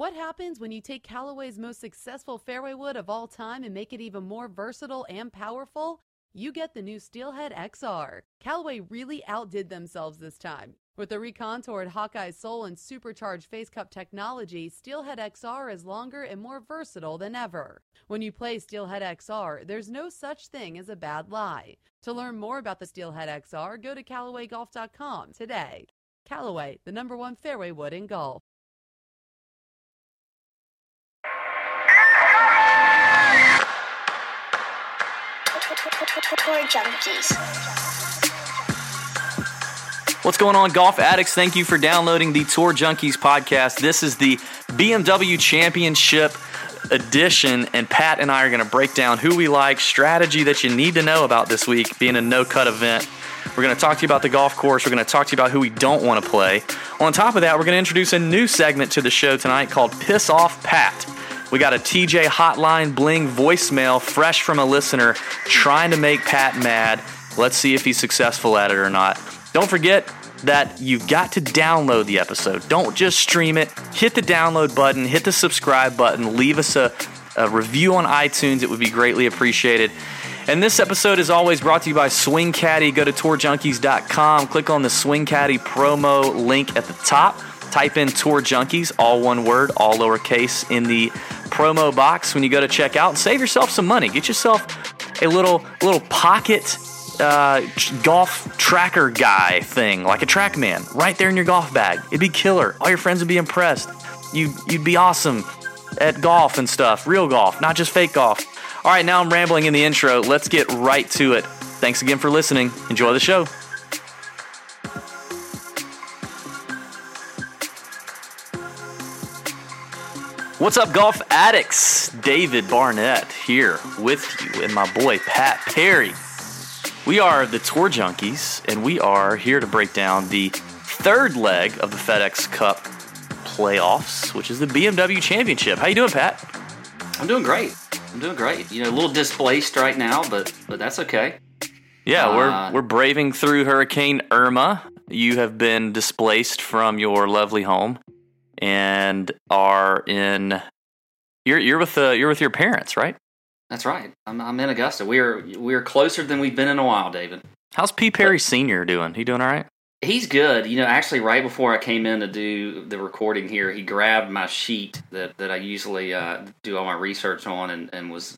What happens when you take Callaway's most successful fairway wood of all time and make it even more versatile and powerful? You get the new Steelhead XR. Callaway really outdid themselves this time. With the recontoured Hawkeye sole and supercharged face cup technology, Steelhead XR is longer and more versatile than ever. When you play Steelhead XR, there's no such thing as a bad lie. To learn more about the Steelhead XR, go to CallawayGolf.com today. Callaway, the number one fairway wood in golf. Tour Junkies. What's going on, golf addicts? Thank you for downloading the Tour Junkies podcast. This is the BMW Championship edition, and Pat and I are going to break down who we like, strategy that you need to know about this week, being a no cut event. We're going to talk to you about the golf course. We're going to talk to you about who we don't want to play. On top of that, we're going to introduce a new segment to the show tonight called Piss Off Pat. We got a TJ Hotline Bling voicemail fresh from a listener trying to make Pat mad. Let's see if he's successful at it or not. Don't forget that you've got to download the episode. Don't just stream it. Hit the download button, hit the subscribe button, leave us a, a review on iTunes. It would be greatly appreciated. And this episode is always brought to you by Swing Caddy. Go to tourjunkies.com, click on the Swing Caddy promo link at the top. Type in Tour Junkies, all one word, all lowercase, in the promo box when you go to checkout. Save yourself some money. Get yourself a little little pocket uh, golf tracker guy thing, like a TrackMan, right there in your golf bag. It'd be killer. All your friends would be impressed. You you'd be awesome at golf and stuff, real golf, not just fake golf. All right, now I'm rambling in the intro. Let's get right to it. Thanks again for listening. Enjoy the show. What's up, golf addicts? David Barnett here with you and my boy Pat Perry. We are the Tour Junkies, and we are here to break down the third leg of the FedEx Cup playoffs, which is the BMW Championship. How you doing, Pat? I'm doing great. I'm doing great. You know, a little displaced right now, but but that's okay. Yeah, Uh, we're we're braving through Hurricane Irma. You have been displaced from your lovely home and are in. You're you're with the you're with your parents, right? That's right. I'm, I'm in Augusta. We're we're closer than we've been in a while, David. How's P Perry Senior doing? He doing all right? He's good. You know, actually, right before I came in to do the recording here, he grabbed my sheet that, that I usually uh, do all my research on and, and was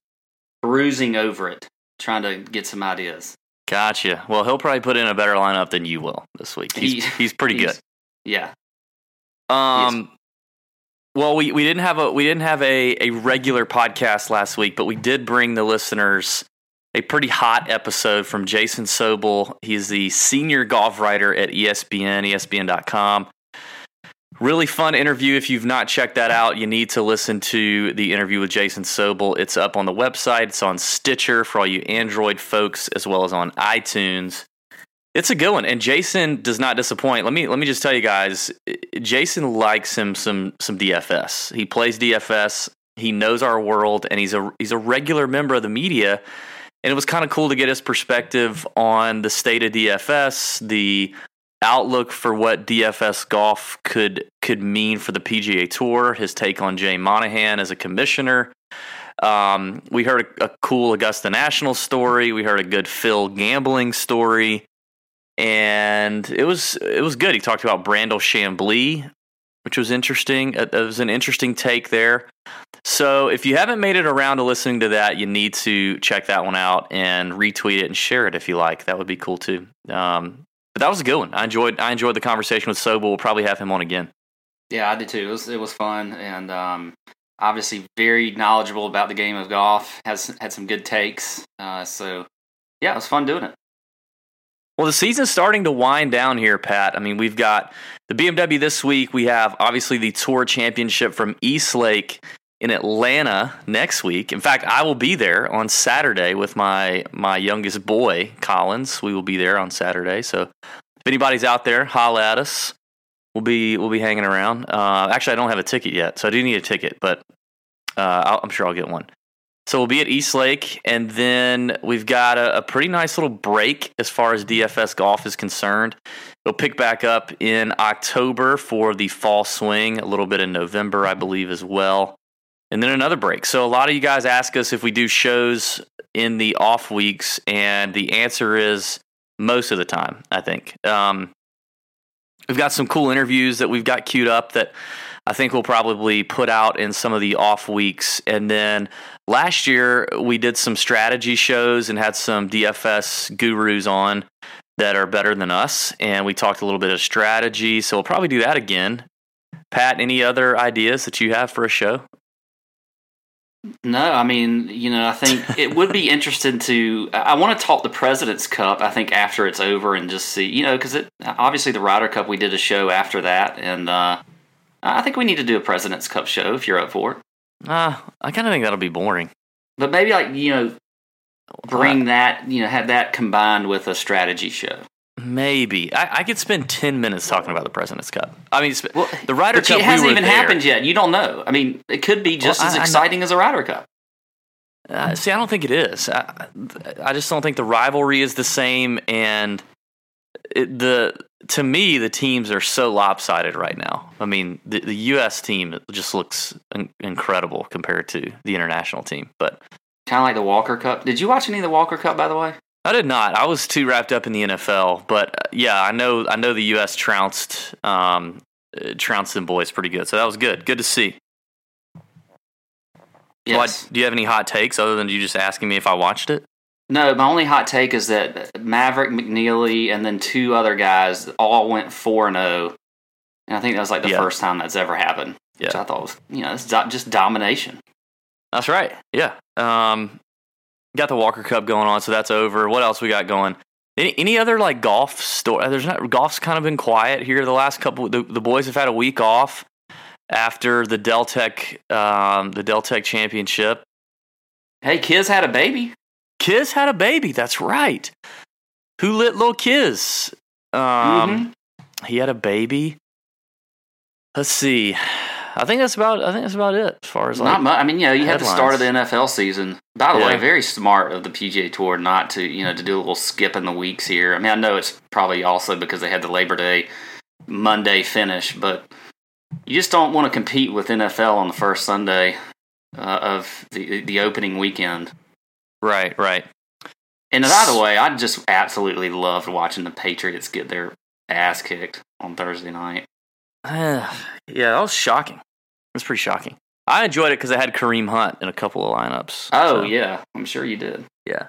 perusing over it, trying to get some ideas. Gotcha. Well, he'll probably put in a better lineup than you will this week. He's He- he's pretty he's- good. Yeah. Um, well, we, we didn't have a we didn't have a, a regular podcast last week, but we did bring the listeners a pretty hot episode from Jason Sobel. He's the senior golf writer at ESPN, ESPN.com. Really fun interview. If you've not checked that out, you need to listen to the interview with Jason Sobel. It's up on the website. It's on Stitcher for all you Android folks, as well as on iTunes. It's a good one, and Jason does not disappoint. Let me let me just tell you guys, Jason likes him some some DFS. He plays DFS. He knows our world, and he's a he's a regular member of the media. And it was kind of cool to get his perspective on the state of DFS, the outlook for what DFS golf could could mean for the PGA Tour. His take on Jay Monahan as a commissioner. Um, we heard a, a cool Augusta National story. We heard a good Phil gambling story and it was it was good. He talked about Brandel Chamblee, which was interesting. It, it was an interesting take there. So if you haven't made it around to listening to that, you need to check that one out and retweet it and share it if you like. That would be cool too. Um, but that was a good one. I enjoyed I enjoyed the conversation with Sobel. We'll probably have him on again. Yeah, I did too. It was it was fun and um, obviously very knowledgeable about the game of golf. Has had some good takes. Uh, so yeah, it was fun doing it. Well, the season's starting to wind down here, Pat. I mean, we've got the BMW this week. We have obviously the Tour Championship from East Lake in Atlanta next week. In fact, I will be there on Saturday with my my youngest boy, Collins. We will be there on Saturday. So if anybody's out there, holla at us. We'll be we'll be hanging around. Uh, actually, I don't have a ticket yet, so I do need a ticket, but uh, I'm sure I'll get one. So we'll be at East Lake, and then we've got a, a, pretty nice little break as far as DFS golf is concerned. It'll pick back up in October for the fall swing, a little bit in November, I believe, as well. And then another break. So a lot of you guys ask us if we do shows in the off weeks, and the answer is most of the time, I think. Um, we've got some cool interviews that we've got queued up that I think we'll probably put out in some of the off weeks. And then last year, we did some strategy shows and had some DFS gurus on that are better than us. And we talked a little bit of strategy. So we'll probably do that again. Pat, any other ideas that you have for a show? No, I mean, you know, I think it would be interesting to. I want to talk the President's Cup. I think after it's over and just see, you know, because it obviously the Ryder Cup we did a show after that, and uh, I think we need to do a President's Cup show if you're up for it. Uh, I kind of think that'll be boring. But maybe like you know, bring that you know have that combined with a strategy show. Maybe I, I could spend ten minutes talking about the President's Cup. I mean, well, the Ryder Cup it hasn't we even there. happened yet. You don't know. I mean, it could be just well, as I, exciting I as a Ryder Cup. Uh, see, I don't think it is. I, I just don't think the rivalry is the same, and it, the to me the teams are so lopsided right now. I mean, the, the U.S. team just looks in, incredible compared to the international team. But kind of like the Walker Cup. Did you watch any of the Walker Cup, by the way? I did not. I was too wrapped up in the NFL. But uh, yeah, I know. I know the U.S. trounced um, uh, trounced them boys pretty good. So that was good. Good to see. Yes. do you have any hot takes other than you just asking me if I watched it? No, my only hot take is that Maverick McNealy and then two other guys all went four and zero, oh. and I think that was like the yeah. first time that's ever happened. Yeah. Which I thought was, you know, it's just domination. That's right. Yeah. Um, got the Walker Cup going on, so that's over. What else we got going? Any, any other like golf story? There's not golf's kind of been quiet here the last couple. The, the boys have had a week off after the Dell Tech um, the Dell Tech Championship. Hey, kids had a baby. Kiz had a baby. That's right. Who lit little Kiz? Um, mm-hmm. He had a baby. Let's see. I think that's about. I think that's about it as far as like not much. I mean, you know, you had the start of the NFL season. By the yeah. way, very smart of the PGA Tour not to you know to do a little skip in the weeks here. I mean, I know it's probably also because they had the Labor Day Monday finish, but you just don't want to compete with NFL on the first Sunday uh, of the the opening weekend. Right, right. And by the way, I just absolutely loved watching the Patriots get their ass kicked on Thursday night. yeah, that was shocking. It was pretty shocking. I enjoyed it because I had Kareem Hunt in a couple of lineups. Oh so. yeah, I'm sure you did. Yeah.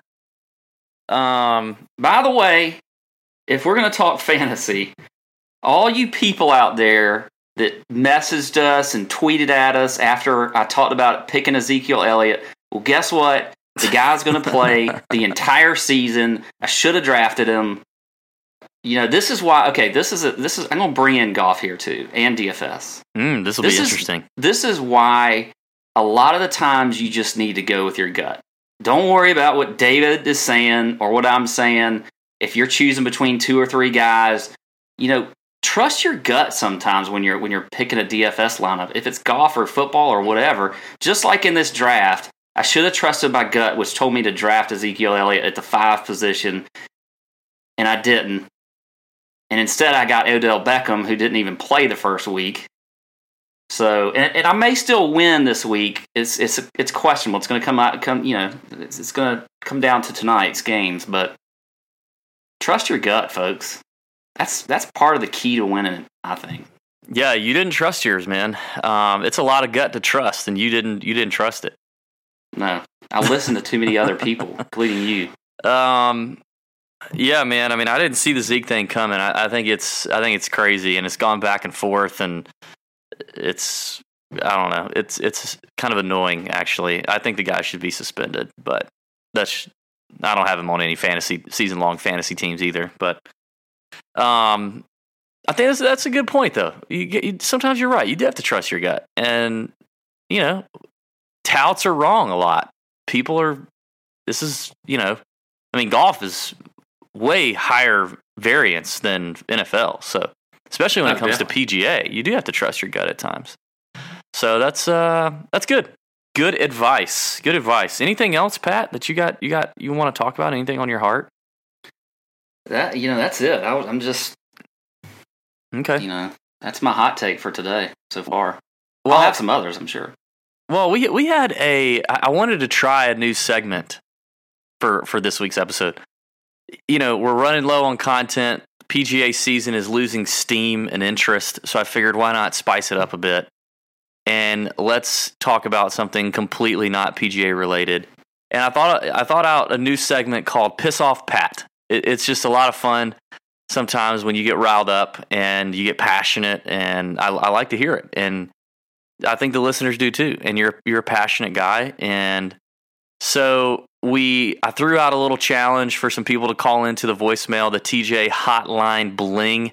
Um. By the way, if we're gonna talk fantasy, all you people out there that messaged us and tweeted at us after I talked about picking Ezekiel Elliott, well, guess what? The guy's going to play the entire season. I should have drafted him. You know, this is why. Okay, this is a, this is. I'm going to bring in golf here too and DFS. Mm, this will be interesting. This is why a lot of the times you just need to go with your gut. Don't worry about what David is saying or what I'm saying. If you're choosing between two or three guys, you know, trust your gut sometimes when you're when you're picking a DFS lineup. If it's golf or football or whatever, just like in this draft, I should have trusted my gut, which told me to draft Ezekiel Elliott at the five position, and I didn't. And instead, I got Odell Beckham, who didn't even play the first week. So, and, and I may still win this week. It's it's it's questionable. It's going to come out, come you know, it's, it's going to come down to tonight's games. But trust your gut, folks. That's that's part of the key to winning. I think. Yeah, you didn't trust yours, man. Um, it's a lot of gut to trust, and you didn't you didn't trust it. No, I listened to too many other people, including you. Um, yeah, man. I mean, I didn't see the Zeke thing coming. I, I, think it's I think it's crazy, and it's gone back and forth, and it's I don't know. It's it's kind of annoying, actually. I think the guy should be suspended, but that's I don't have him on any fantasy season long fantasy teams either. But um, I think that's, that's a good point though. You, get, you sometimes you're right. You do have to trust your gut, and you know, touts are wrong a lot. People are. This is you know, I mean, golf is way higher variance than NFL. So especially when Oh, it comes to PGA, you do have to trust your gut at times. So that's uh that's good. Good advice. Good advice. Anything else, Pat, that you got you got you want to talk about? Anything on your heart? That you know, that's it. I, I'm just Okay. you know, that's my hot take for today so far. Well, I'll have some others, I'm sure. Well, we we had a. I wanted to try a new segment for for this week's episode. You know, we're running low on content. PGA season is losing steam and interest, so I figured why not spice it up a bit and let's talk about something completely not PGA related. And I thought I thought out a new segment called "Piss Off Pat." It, it's just a lot of fun. Sometimes when you get riled up and you get passionate, and I, I like to hear it. And I think the listeners do too. And you're you're a passionate guy, and so we I threw out a little challenge for some people to call into the voicemail, the TJ Hotline Bling,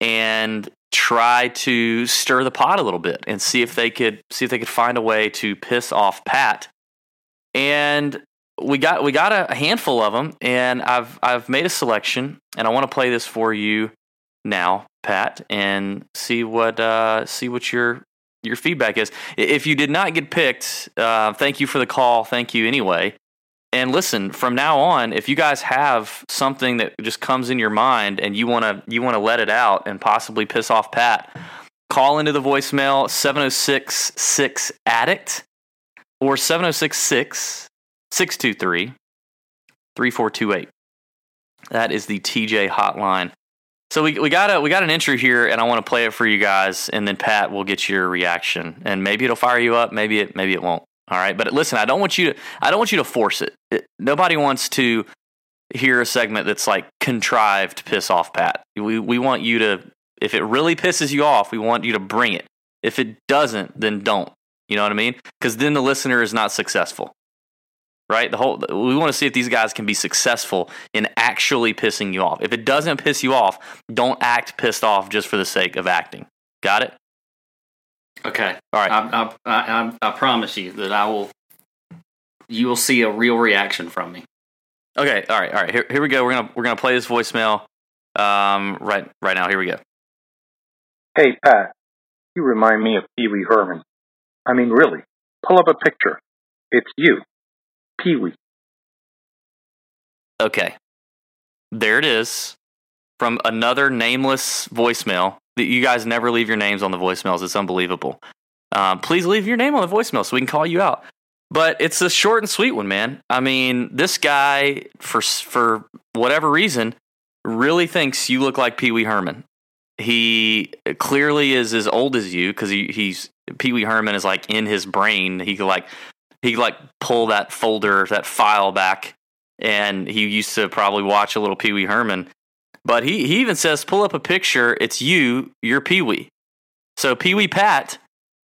and try to stir the pot a little bit and see if they could see if they could find a way to piss off Pat. And we got we got a handful of them, and I've I've made a selection, and I want to play this for you now, Pat, and see what uh, see what your your feedback is. If you did not get picked, uh, thank you for the call. Thank you anyway. And listen, from now on, if you guys have something that just comes in your mind and you want to you want to let it out and possibly piss off Pat, call into the voicemail 706 addict or 706 623 3428. That is the TJ hotline. So we we got a we got an entry here, and I want to play it for you guys, and then Pat will get your reaction, and maybe it'll fire you up, maybe it maybe it won't. All right, but listen, I don't want you to I don't want you to force it. it nobody wants to hear a segment that's like contrived to piss off Pat. We we want you to if it really pisses you off, we want you to bring it. If it doesn't, then don't. You know what I mean? Because then the listener is not successful right? The whole we want to see if these guys can be successful in actually pissing you off. If it doesn't piss you off, don't act pissed off just for the sake of acting. Got it? Okay. All right. I, I, I, I promise you that I will. You will see a real reaction from me. Okay. All right. All right. Here, here we go. We're gonna we're gonna play this voicemail. Um, right right now. Here we go. Hey, Pat, you remind me of Pee Wee Herman. I mean, really, pull up a picture. It's you, Pee Wee. Okay. There it is from another nameless voicemail. That You guys never leave your names on the voicemails. It's unbelievable. Um, please leave your name on the voicemail so we can call you out. But it's a short and sweet one, man. I mean, this guy, for for whatever reason, really thinks you look like Pee Wee Herman. He clearly is as old as you because he, he's Pee Wee Herman is like in his brain. He could like he like pull that folder, that file back, and he used to probably watch a little Pee Wee Herman. But he, he even says, pull up a picture. It's you, you're Pee Wee. So, Pee Wee Pat,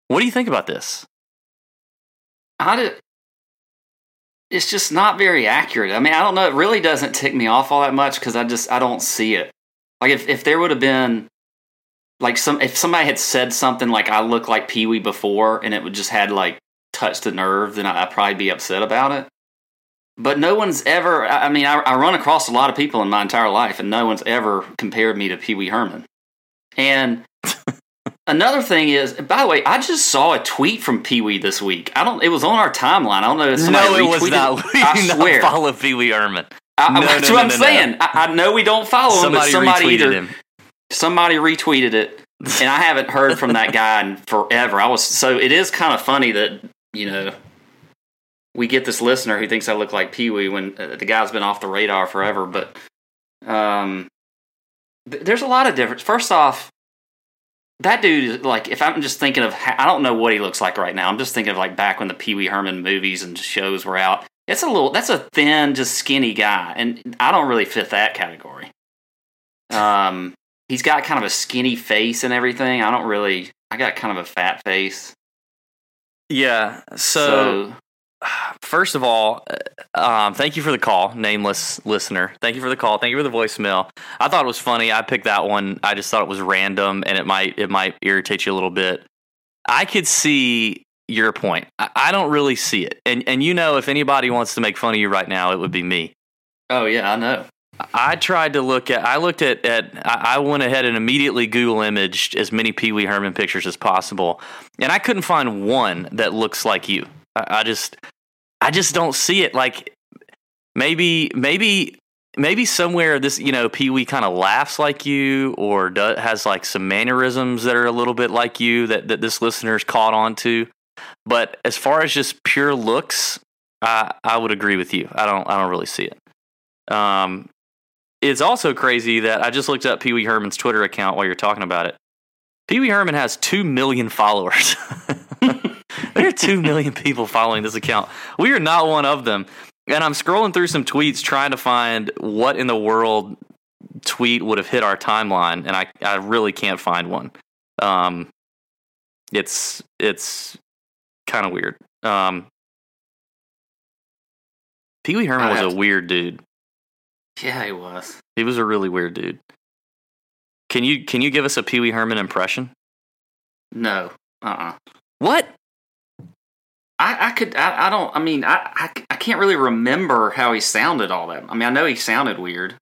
what do you think about this? I did, it's just not very accurate. I mean, I don't know. It really doesn't tick me off all that much because I just I don't see it. Like if if there would have been like some if somebody had said something like I look like Pee Wee before and it would just had like touched the nerve, then I- I'd probably be upset about it. But no one's ever. I mean, I, I run across a lot of people in my entire life, and no one's ever compared me to Pee Wee Herman. And another thing is, by the way, I just saw a tweet from Pee Wee this week. I don't. It was on our timeline. I don't know if somebody no, it was not. We I not swear. follow Pee Wee Herman. I, No, that's no, what no, I'm saying. I, I know we don't follow him, but Somebody somebody retweeted either him. somebody retweeted it, and I haven't heard from that guy in forever. I was so it is kind of funny that you know we get this listener who thinks I look like Pee Wee when uh, the guy's been off the radar forever. But um, th- there's a lot of difference. First off, that dude is like if I'm just thinking of ha- I don't know what he looks like right now. I'm just thinking of like back when the Pee Wee Herman movies and shows were out. It's a little that's a thin, just skinny guy, and I don't really fit that category. Um, he's got kind of a skinny face and everything. I don't really. I got kind of a fat face. Yeah. So, So, first of all, um, thank you for the call, nameless listener. Thank you for the call. Thank you for the voicemail. I thought it was funny. I picked that one. I just thought it was random, and it might it might irritate you a little bit. I could see your point. I, I don't really see it, and and you know, if anybody wants to make fun of you right now, it would be me. Oh yeah, I know. I tried to look at. I looked at at. I went ahead and immediately Google imaged as many Pee Wee Herman pictures as possible, and I couldn't find one that looks like you. I, I just, I just don't see it. Like maybe, maybe, maybe somewhere this, you know, Pee Wee kind of laughs like you, or does, has like some mannerisms that are a little bit like you that that this listener's caught on to. But as far as just pure looks, I I would agree with you. I don't I don't really see it. Um, it's also crazy that I just looked up Pee Wee Herman's Twitter account while you're talking about it. Pee Wee Herman has 2 million followers. there are 2 million people following this account. We are not one of them. And I'm scrolling through some tweets trying to find what in the world tweet would have hit our timeline, and I, I really can't find one. Um, it's it's kind of weird. Um, Pee Wee Herman was a weird dude. Yeah, he was. He was a really weird dude. Can you can you give us a Pee Wee Herman impression? No. Uh. uh What? I, I could I, I don't I mean I, I I can't really remember how he sounded all that. I mean I know he sounded weird.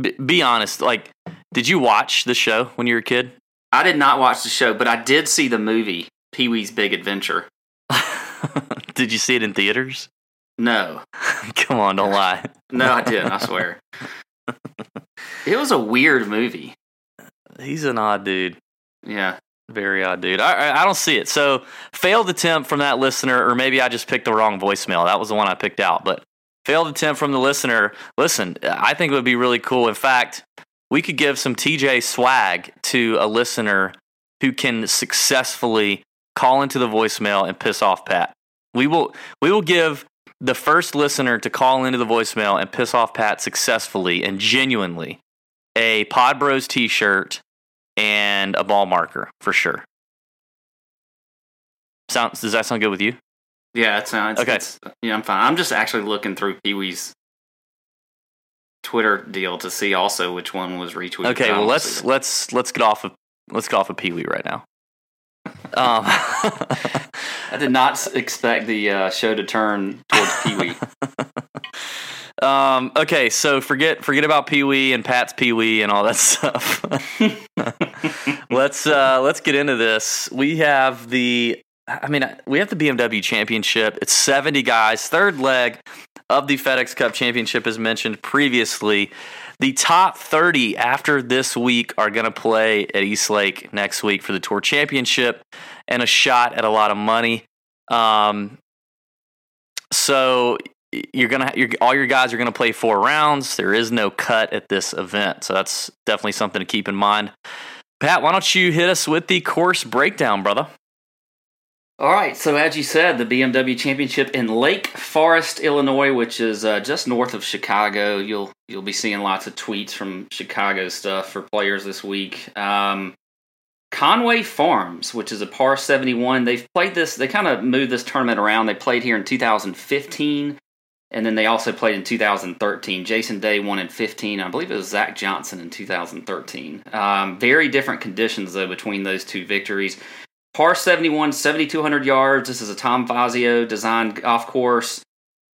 B- be honest, like did you watch the show when you were a kid? I did not watch the show, but I did see the movie Pee Wee's Big Adventure. did you see it in theaters? No. Come on, don't lie. no, I didn't. I swear. it was a weird movie. He's an odd dude. Yeah. Very odd dude. I, I don't see it. So failed attempt from that listener, or maybe I just picked the wrong voicemail. That was the one I picked out. But failed attempt from the listener. Listen, I think it would be really cool. In fact, we could give some TJ swag to a listener who can successfully call into the voicemail and piss off Pat. We will we will give the first listener to call into the voicemail and piss off Pat successfully and genuinely a Pod Bros t shirt and a ball marker for sure. Sounds does that sound good with you? Yeah, it sounds okay. yeah, I'm fine. I'm just actually looking through Pee Wee's Twitter deal to see also which one was retweeted. Okay, well let's let's let's get off of let's get off of Pee Wee right now. Um, I did not expect the uh, show to turn towards Pee Wee. um, okay, so forget forget about Pee Wee and Pat's Pee Wee and all that stuff. let's uh, let's get into this. We have the, I mean, we have the BMW Championship. It's seventy guys, third leg of the FedEx Cup Championship, as mentioned previously. The top 30 after this week are going to play at East Lake next week for the Tour Championship and a shot at a lot of money. Um, so you're gonna you're, all your guys are gonna play four rounds. There is no cut at this event, so that's definitely something to keep in mind. Pat, why don't you hit us with the course breakdown, brother? All right, so as you said, the BMW Championship in Lake Forest, Illinois, which is uh, just north of Chicago. You'll you'll be seeing lots of tweets from Chicago stuff for players this week. Um, Conway Farms, which is a par 71. They've played this, they kind of moved this tournament around. They played here in 2015, and then they also played in 2013. Jason Day won in 15. I believe it was Zach Johnson in 2013. Um, very different conditions, though, between those two victories. Par 71, 7,200 yards. This is a Tom Fazio designed golf course.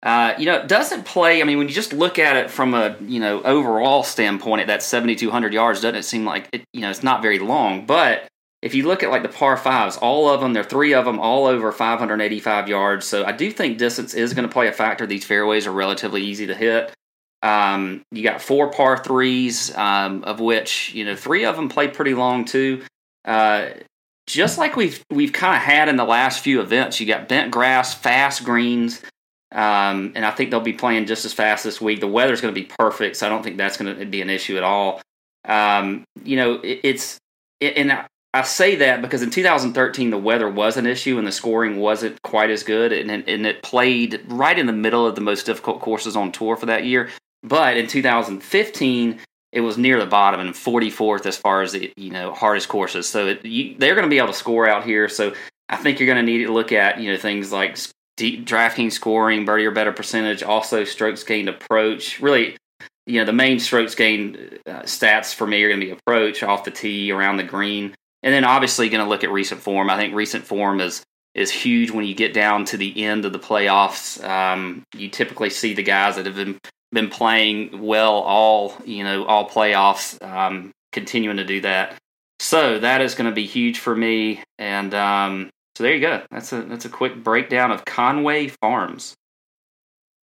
Uh, you know, it doesn't play. I mean, when you just look at it from a you know overall standpoint, at that 7,200 yards, doesn't it seem like it? You know, it's not very long. But if you look at like the par fives, all of them, there are three of them, all over 585 yards. So I do think distance is going to play a factor. These fairways are relatively easy to hit. Um, you got four par threes, um, of which you know three of them play pretty long too. Uh, just like we've we've kind of had in the last few events. You got bent grass, fast greens, um, and I think they'll be playing just as fast this week. The weather's going to be perfect, so I don't think that's going to be an issue at all. Um, you know, it, it's it, and I say that because in 2013 the weather was an issue and the scoring wasn't quite as good, and and it played right in the middle of the most difficult courses on tour for that year. But in 2015 it was near the bottom and 44th as far as the you know hardest courses. So it, you, they're going to be able to score out here. So I think you're going to need to look at you know things like DraftKings scoring, birdie or better percentage, also strokes gained approach. Really, you know, the main strokes gained uh, stats for me are going to be approach off the tee, around the green, and then obviously going to look at recent form. I think recent form is is huge when you get down to the end of the playoffs. Um, you typically see the guys that have been been playing well all you know all playoffs, um, continuing to do that. So that is going to be huge for me, and um, so there you go. That's a that's a quick breakdown of Conway Farms.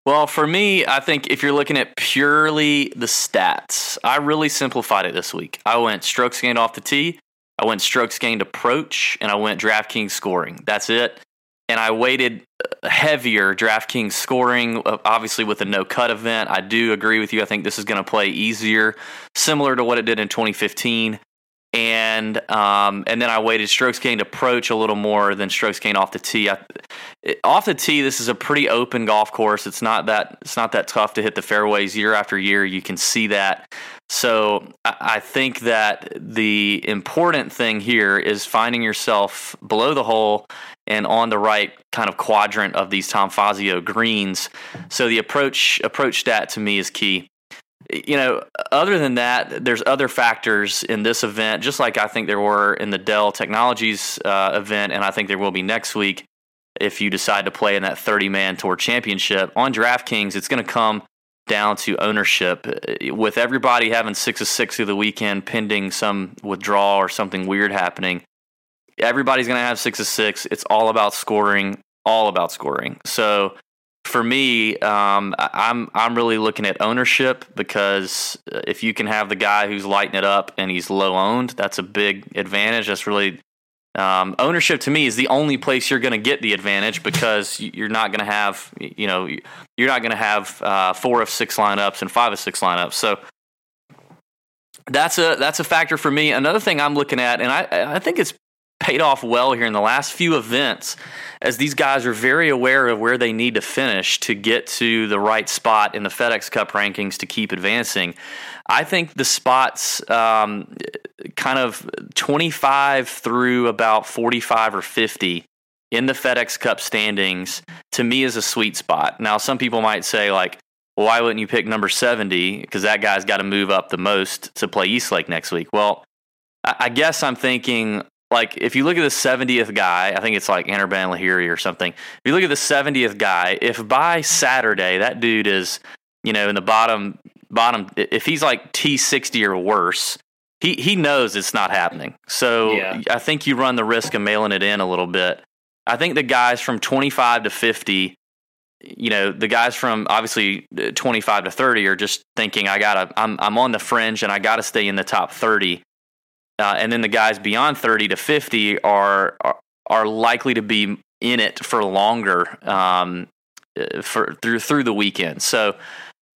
Well, for me, I think if you're looking at purely the stats, I really simplified it this week. I went strokes gained off the tee, I went strokes gained approach, and I went DraftKings scoring. That's it. And I weighted uh, heavier DraftKings scoring, uh, obviously with a no cut event. I do agree with you. I think this is going to play easier, similar to what it did in 2015 and um, and then I waited strokes gained approach a little more than strokes gained off the tee. I, it, off the tee, this is a pretty open golf course. It's not that it's not that tough to hit the fairways year after year. You can see that. So I, I think that the important thing here is finding yourself below the hole and on the right kind of quadrant of these Tom Fazio greens. So the approach approach stat to me is key you know, other than that, there's other factors in this event, just like I think there were in the Dell Technologies uh, event, and I think there will be next week if you decide to play in that 30 man tour championship. On DraftKings, it's going to come down to ownership. With everybody having six of six through the weekend, pending some withdrawal or something weird happening, everybody's going to have six of six. It's all about scoring, all about scoring. So, for me, um, I'm I'm really looking at ownership because uh, if you can have the guy who's lighting it up and he's low owned, that's a big advantage. That's really um, ownership to me is the only place you're going to get the advantage because you're not going to have you know you're not going to have uh, four of six lineups and five of six lineups. So that's a that's a factor for me. Another thing I'm looking at, and I I think it's paid off well here in the last few events as these guys are very aware of where they need to finish to get to the right spot in the FedEx Cup rankings to keep advancing. I think the spots um, kind of 25 through about 45 or 50 in the FedEx Cup standings to me is a sweet spot. Now, some people might say, like, why wouldn't you pick number 70? Because that guy's got to move up the most to play East Lake next week. Well, I guess I'm thinking like if you look at the 70th guy, I think it's like Anirban Lahiri or something. If you look at the 70th guy, if by Saturday that dude is, you know, in the bottom bottom if he's like T60 or worse, he he knows it's not happening. So yeah. I think you run the risk of mailing it in a little bit. I think the guys from 25 to 50 you know the guys from obviously uh, 25 to 30 are just thinking i gotta i'm, I'm on the fringe and i gotta stay in the top 30 uh, and then the guys beyond 30 to 50 are, are, are likely to be in it for longer um, uh, for through through the weekend. So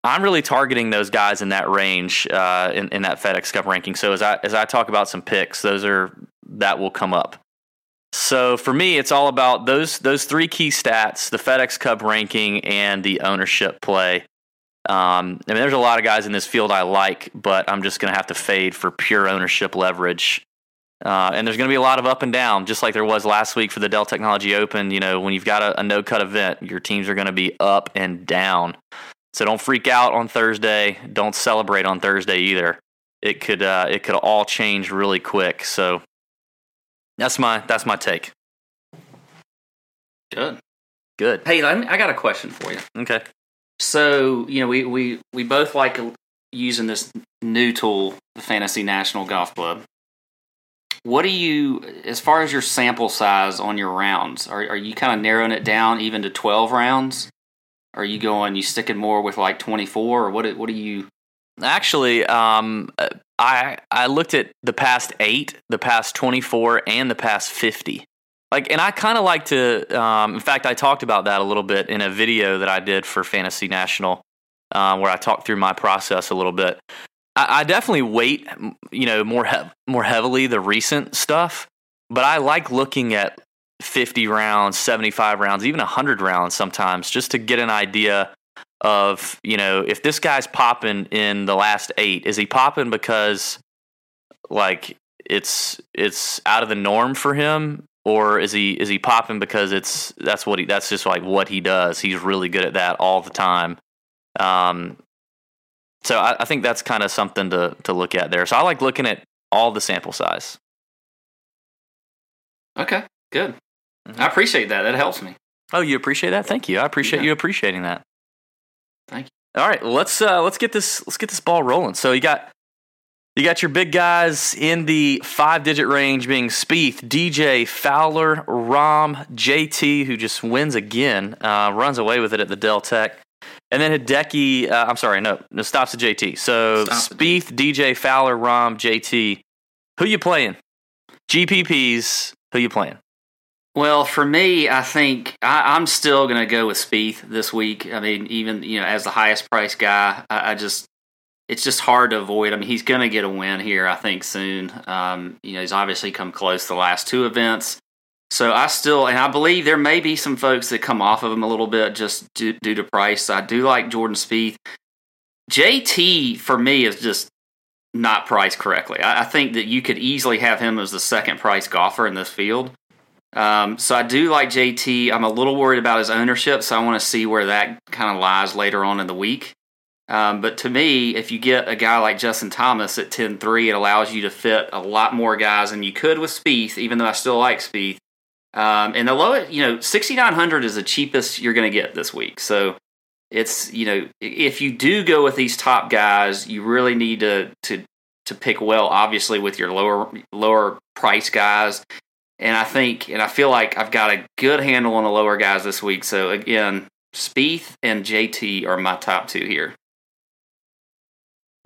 I'm really targeting those guys in that range uh, in, in that FedEx Cup ranking. So as I as I talk about some picks, those are that will come up. So for me, it's all about those those three key stats: the FedEx Cup ranking and the ownership play. Um, I mean, there's a lot of guys in this field I like, but I'm just going to have to fade for pure ownership leverage. Uh, and there's going to be a lot of up and down, just like there was last week for the Dell Technology Open. You know, when you've got a, a no cut event, your teams are going to be up and down. So don't freak out on Thursday. Don't celebrate on Thursday either. It could uh, it could all change really quick. So that's my that's my take. Good. Good. Hey, I got a question for you. Okay. So you know, we we we both like using this new tool, the Fantasy National Golf Club. What do you, as far as your sample size on your rounds, are are you kind of narrowing it down even to twelve rounds? Are you going, you sticking more with like twenty four, or what? What do you? Actually, um, I I looked at the past eight, the past twenty four, and the past fifty. Like, and I kind of like to. Um, in fact, I talked about that a little bit in a video that I did for Fantasy National, uh, where I talked through my process a little bit. I, I definitely weight, you know, more more heavily the recent stuff, but I like looking at 50 rounds, 75 rounds, even 100 rounds sometimes, just to get an idea of, you know, if this guy's popping in the last eight, is he popping because like it's it's out of the norm for him or is he is he popping because it's that's what he that's just like what he does. He's really good at that all the time. Um, so I, I think that's kind of something to to look at there. So I like looking at all the sample size. Okay, good. Mm-hmm. I appreciate that. That helps me. Oh, you appreciate that? Thank you. I appreciate yeah. you appreciating that. Thank you. All right, let's uh, let's get this let's get this ball rolling. So you got you got your big guys in the five digit range being Spieth, DJ, Fowler, Rahm, JT, who just wins again, uh, runs away with it at the Dell Tech. And then Hideki, uh, I'm sorry, no, no, stops at JT. So Stop Spieth, DJ, Fowler, Rahm, JT. Who you playing? GPPs, who you playing? Well, for me, I think I, am still going to go with Spieth this week. I mean, even you know, as the highest price guy, I, I just it's just hard to avoid. I mean, he's going to get a win here, I think, soon. Um, you know, he's obviously come close the last two events. So I still, and I believe there may be some folks that come off of him a little bit just due, due to price. I do like Jordan Spieth. JT for me is just not priced correctly. I, I, think that you could easily have him as the second price golfer in this field. Um, so I do like JT. I'm a little worried about his ownership, so I want to see where that kind of lies later on in the week. Um, but to me, if you get a guy like Justin Thomas at 10 3, it allows you to fit a lot more guys than you could with Spieth, even though I still like Spieth. Um, and the lowest, you know, 6,900 is the cheapest you're going to get this week. So it's, you know, if you do go with these top guys, you really need to, to, to pick well, obviously, with your lower, lower price guys. And I think, and I feel like I've got a good handle on the lower guys this week. So again, Spieth and JT are my top two here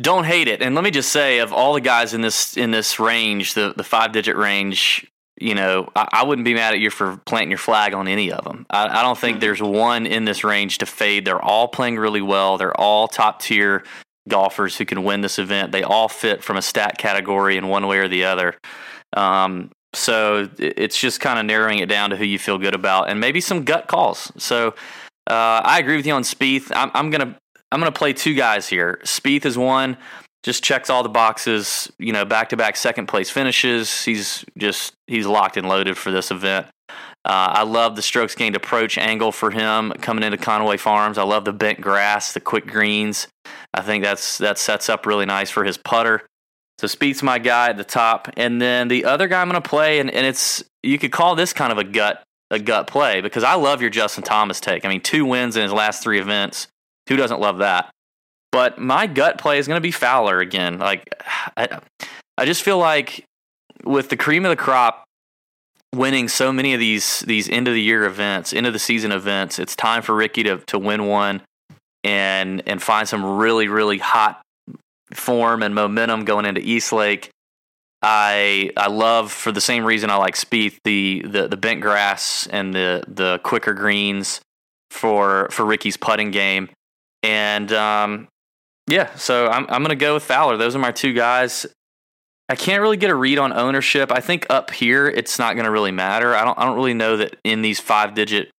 don't hate it. And let me just say, of all the guys in this in this range, the the five digit range, you know, I, I, wouldn't be mad at you for planting your flag on any of them. I, I don't think there's one in this range to fade. They're all playing really well. They're all top tier golfers who can win this event. They all fit from a stat category in one way or the other. Um, so it's just kind of narrowing it down to who you feel good about, and maybe some gut calls. So uh, I agree with you on Spieth. I'm, I'm going to I'm going to play two guys here. Spieth is one, just checks all the boxes. You know, back to back second place finishes. He's just he's locked and loaded for this event. Uh, I love the strokes gained approach angle for him coming into Conway Farms. I love the bent grass, the quick greens. I think that's that sets up really nice for his putter. So Spieth's my guy at the top, and then the other guy I'm going to play, and, and it's you could call this kind of a gut a gut play because I love your Justin Thomas take. I mean, two wins in his last three events. Who doesn't love that? But my gut play is going to be Fowler again. Like, I, I just feel like with the cream of the crop winning so many of these these end of the year events, end of the season events, it's time for Rickie to to win one and and find some really really hot form and momentum going into East Lake. I I love for the same reason I like Spieth the the the bent grass and the the quicker greens for for Rickie's putting game. And um, yeah, so I'm I'm gonna go with Fowler. Those are my two guys. I can't really get a read on ownership. I think up here it's not going to really matter. I don't I don't really know that in these five digit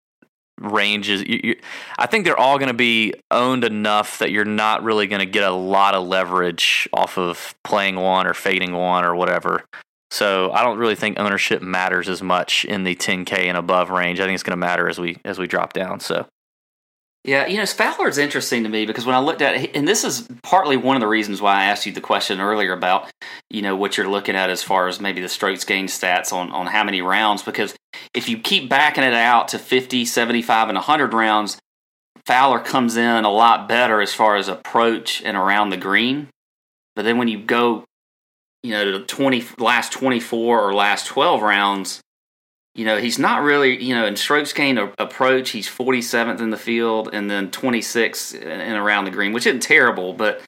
ranges. You, you, I think they're all going to be owned enough that you're not really going to get a lot of leverage off of playing one or fading one or whatever. So I don't really think ownership matters as much in the 10k and above range. I think it's going to matter as we as we drop down. So yeah, you know, Fowler is interesting to me because when I looked at it, and this is partly one of the reasons why I asked you the question earlier about, you know, what you're looking at as far as maybe the strokes gained stats on, on how many rounds, because if you keep backing it out to 50, 75, and 100 rounds, Fowler comes in a lot better as far as approach and around the green. But then when you go, you know, to the 20, last 24 or last 12 rounds, you know, he's not really, you know, in strokes gained approach, he's 47th in the field and then 26th and around the green, which isn't terrible. But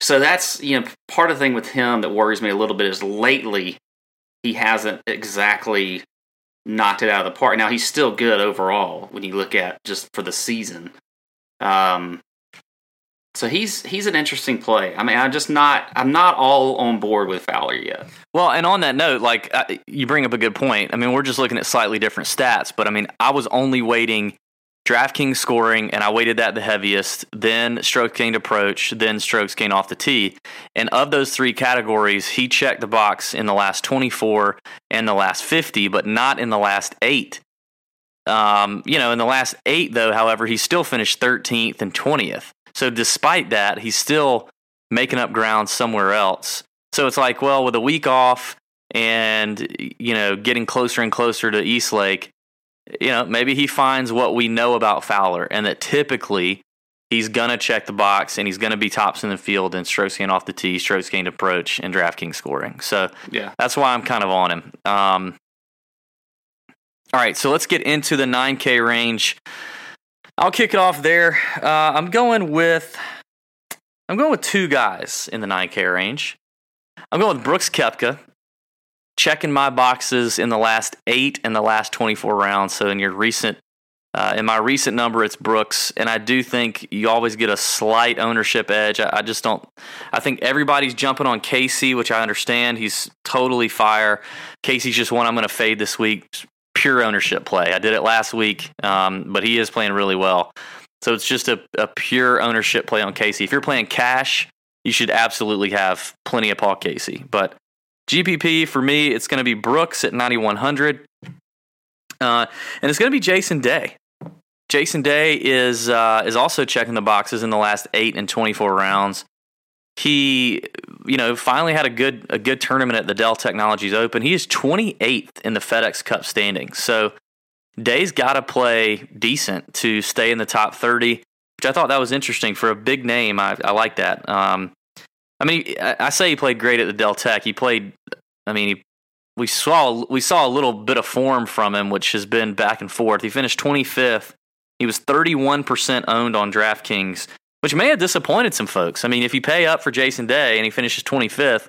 so that's, you know, part of the thing with him that worries me a little bit is lately he hasn't exactly knocked it out of the park. Now he's still good overall when you look at just for the season. Um, so he's he's an interesting play. I mean, I'm just not I'm not all on board with Fowler yet. Well, and on that note, like uh, you bring up a good point. I mean, we're just looking at slightly different stats, but I mean, I was only waiting DraftKings scoring, and I weighted that the heaviest, then strokes gained approach, then strokes gained off the tee. And of those three categories, he checked the box in the last 24 and the last 50, but not in the last eight. Um, you know, in the last eight, though, however, he still finished 13th and 20th. So despite that, he's still making up ground somewhere else. So it's like, well, with a week off and, you know, getting closer and closer to East Lake, you know, maybe he finds what we know about Fowler and that typically he's to check the box and he's to be tops in the field and strokes gained off the tee, strokes gained approach, and DraftKings scoring. So yeah, that's why I'm kind of on him. Um, all right, so let's get into the 9K range. I'll kick it off there. Uh, I'm going with I'm going with two guys in the 9K range. I'm going with Brooks Koepka checking my boxes in the last eight and the last 24 rounds. So in your recent, uh, in my recent number, it's Brooks, and I do think you always get a slight ownership edge. I, I just don't. I think everybody's jumping on Casey, which I understand. He's totally fire. Casey's just one I'm going to fade this week. Pure ownership play. I did it last week, um, but he is playing really well. So it's just a, a pure ownership play on Casey. If you're playing cash, you should absolutely have plenty of Paul Casey. But GPP for me, it's going to be Brooks at 9,100. Uh, and it's going to be Jason Day. Jason Day is uh, is also checking the boxes in the last eight and 24 rounds. He, you know, finally had a good a good tournament at the Dell Technologies Open. He is 28th in the FedEx Cup standings. So Day's got to play decent to stay in the top 30, which I thought that was interesting for a big name. I, I like that. Um, I mean, I say he played great at the Dell Tech. He played. I mean, he, we saw we saw a little bit of form from him, which has been back and forth. He finished 25th. He was 31% owned on DraftKings, which may have disappointed some folks. I mean, if you pay up for Jason Day and he finishes 25th,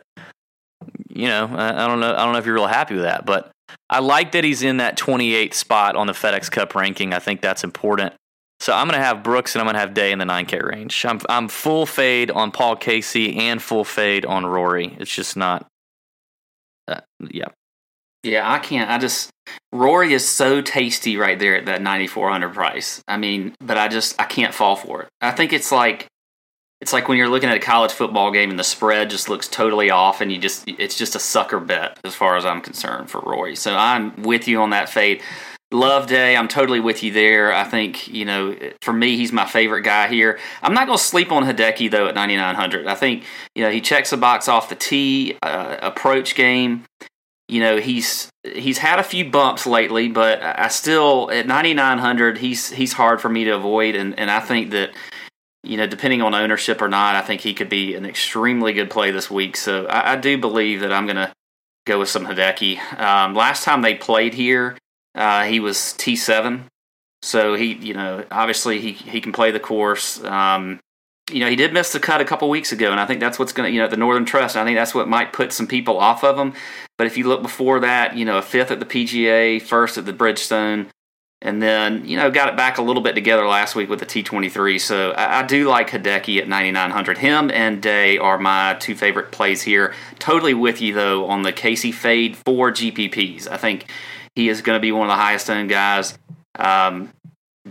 you know, I, I don't know. I don't know if you're real happy with that, but I like that he's in that 28th spot on the FedEx Cup ranking. I think that's important. So I'm going to have Brooks and I'm going to have Day in the 9K range. I'm I'm full fade on Paul Casey and full fade on Rory. It's just not. Uh, yeah. Yeah, I can't. I just Rory is so tasty right there at that 9400 price. I mean, but I just I can't fall for it. I think it's like it's like when you're looking at a college football game and the spread just looks totally off and you just it's just a sucker bet as far as I'm concerned for Rory. So I'm with you on that fade. Love Day, I'm totally with you there. I think, you know, for me, he's my favorite guy here. I'm not going to sleep on Hideki, though, at 9,900. I think, you know, he checks the box off the tee, uh, approach game. You know, he's he's had a few bumps lately, but I still, at 9,900, he's he's hard for me to avoid. And, and I think that, you know, depending on ownership or not, I think he could be an extremely good play this week. So I, I do believe that I'm going to go with some Hideki. Um, last time they played here, uh, he was T7, so he, you know, obviously he he can play the course. Um, you know, he did miss the cut a couple weeks ago, and I think that's what's going to, you know, the Northern Trust. I think that's what might put some people off of him. But if you look before that, you know, a fifth at the PGA, first at the Bridgestone, and then you know got it back a little bit together last week with the T23. So I, I do like Hideki at 9900. Him and Day are my two favorite plays here. Totally with you though on the Casey fade for GPPs. I think he is going to be one of the highest owned guys. Um,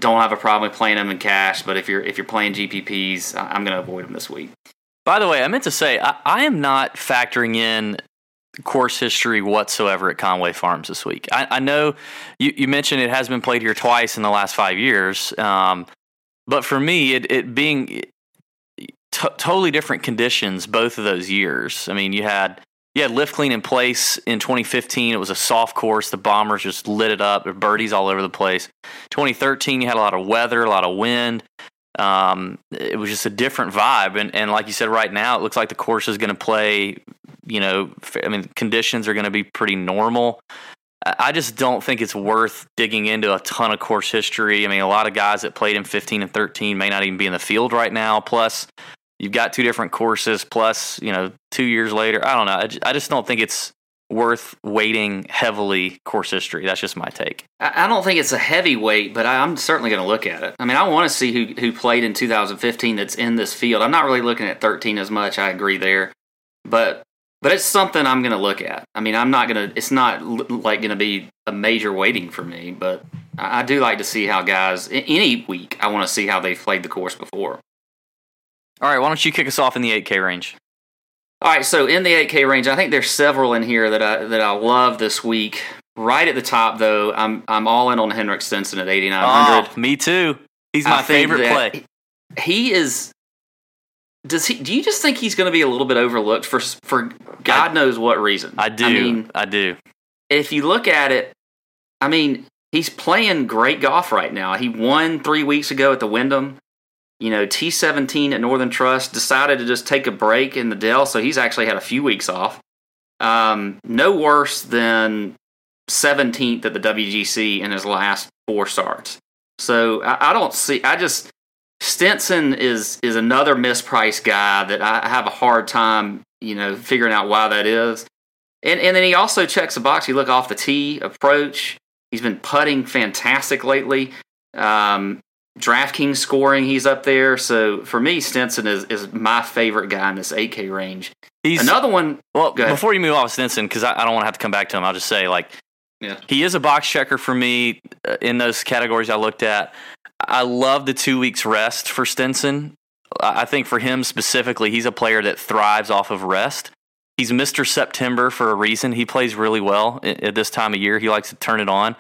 don't have a problem with playing them in cash, but if you're if you're playing GPPs, I'm going to avoid them this week. By the way, I meant to say I, I am not factoring in course history whatsoever at Conway Farms this week. I, I know you, you, mentioned it has been played here twice in the last five years, um, but for me, it, it being t- totally different conditions both of those years. I mean, you had had lift clean in place in 2015. It was a soft course. The bombers just lit it up. There were birdies all over the place. 2013, you had a lot of weather, a lot of wind. Um, it was just a different vibe. And, and like you said, right now, it looks like the course is going to play, you know, I mean, conditions are going to be pretty normal. I just don't think it's worth digging into a ton of course history. I mean, a lot of guys that played in 15 and 13 may not even be in the field right now. Plus, you've got two different courses plus you know two years later i don't know i just, I just don't think it's worth weighting heavily course history that's just my take i don't think it's a heavy weight but i'm certainly going to look at it i mean i want to see who, who played in 2015 that's in this field i'm not really looking at 13 as much i agree there but but it's something I'm going to look at. I mean, I'm not going to. It's not like going to be a major waiting for me, but I do like to see how guys any week. I want to see how they've played the course before. All right, why don't you kick us off in the 8K range? All right, so in the 8K range, I think there's several in here that I that I love this week. Right at the top, though, I'm I'm all in on Henrik Stenson at 8900. Oh, me too. He's my favorite play. He is. Does he? Do you just think he's going to be a little bit overlooked for for God I, knows what reason? I do. I mean, I do. If you look at it, I mean, he's playing great golf right now. He won three weeks ago at the Wyndham. You know, T17 at Northern Trust decided to just take a break in the Dell, so he's actually had a few weeks off. Um, no worse than 17th at the WGC in his last four starts. So I, I don't see. I just Stenson is is another mispriced guy that I have a hard time, you know, figuring out why that is. And and then he also checks the box. You look off the tee approach. He's been putting fantastic lately. Um, DraftKings scoring, he's up there. So for me, Stenson is, is my favorite guy in this 8K range. He's another one. Well, before you move off Stenson, because I, I, don't want to have to come back to him, I'll just say like, yeah. he is a box checker for me uh, in those categories I looked at. I love the two weeks rest for Stenson. I think for him specifically, he's a player that thrives off of rest. He's Mr. September for a reason. He plays really well at this time of year. He likes to turn it on.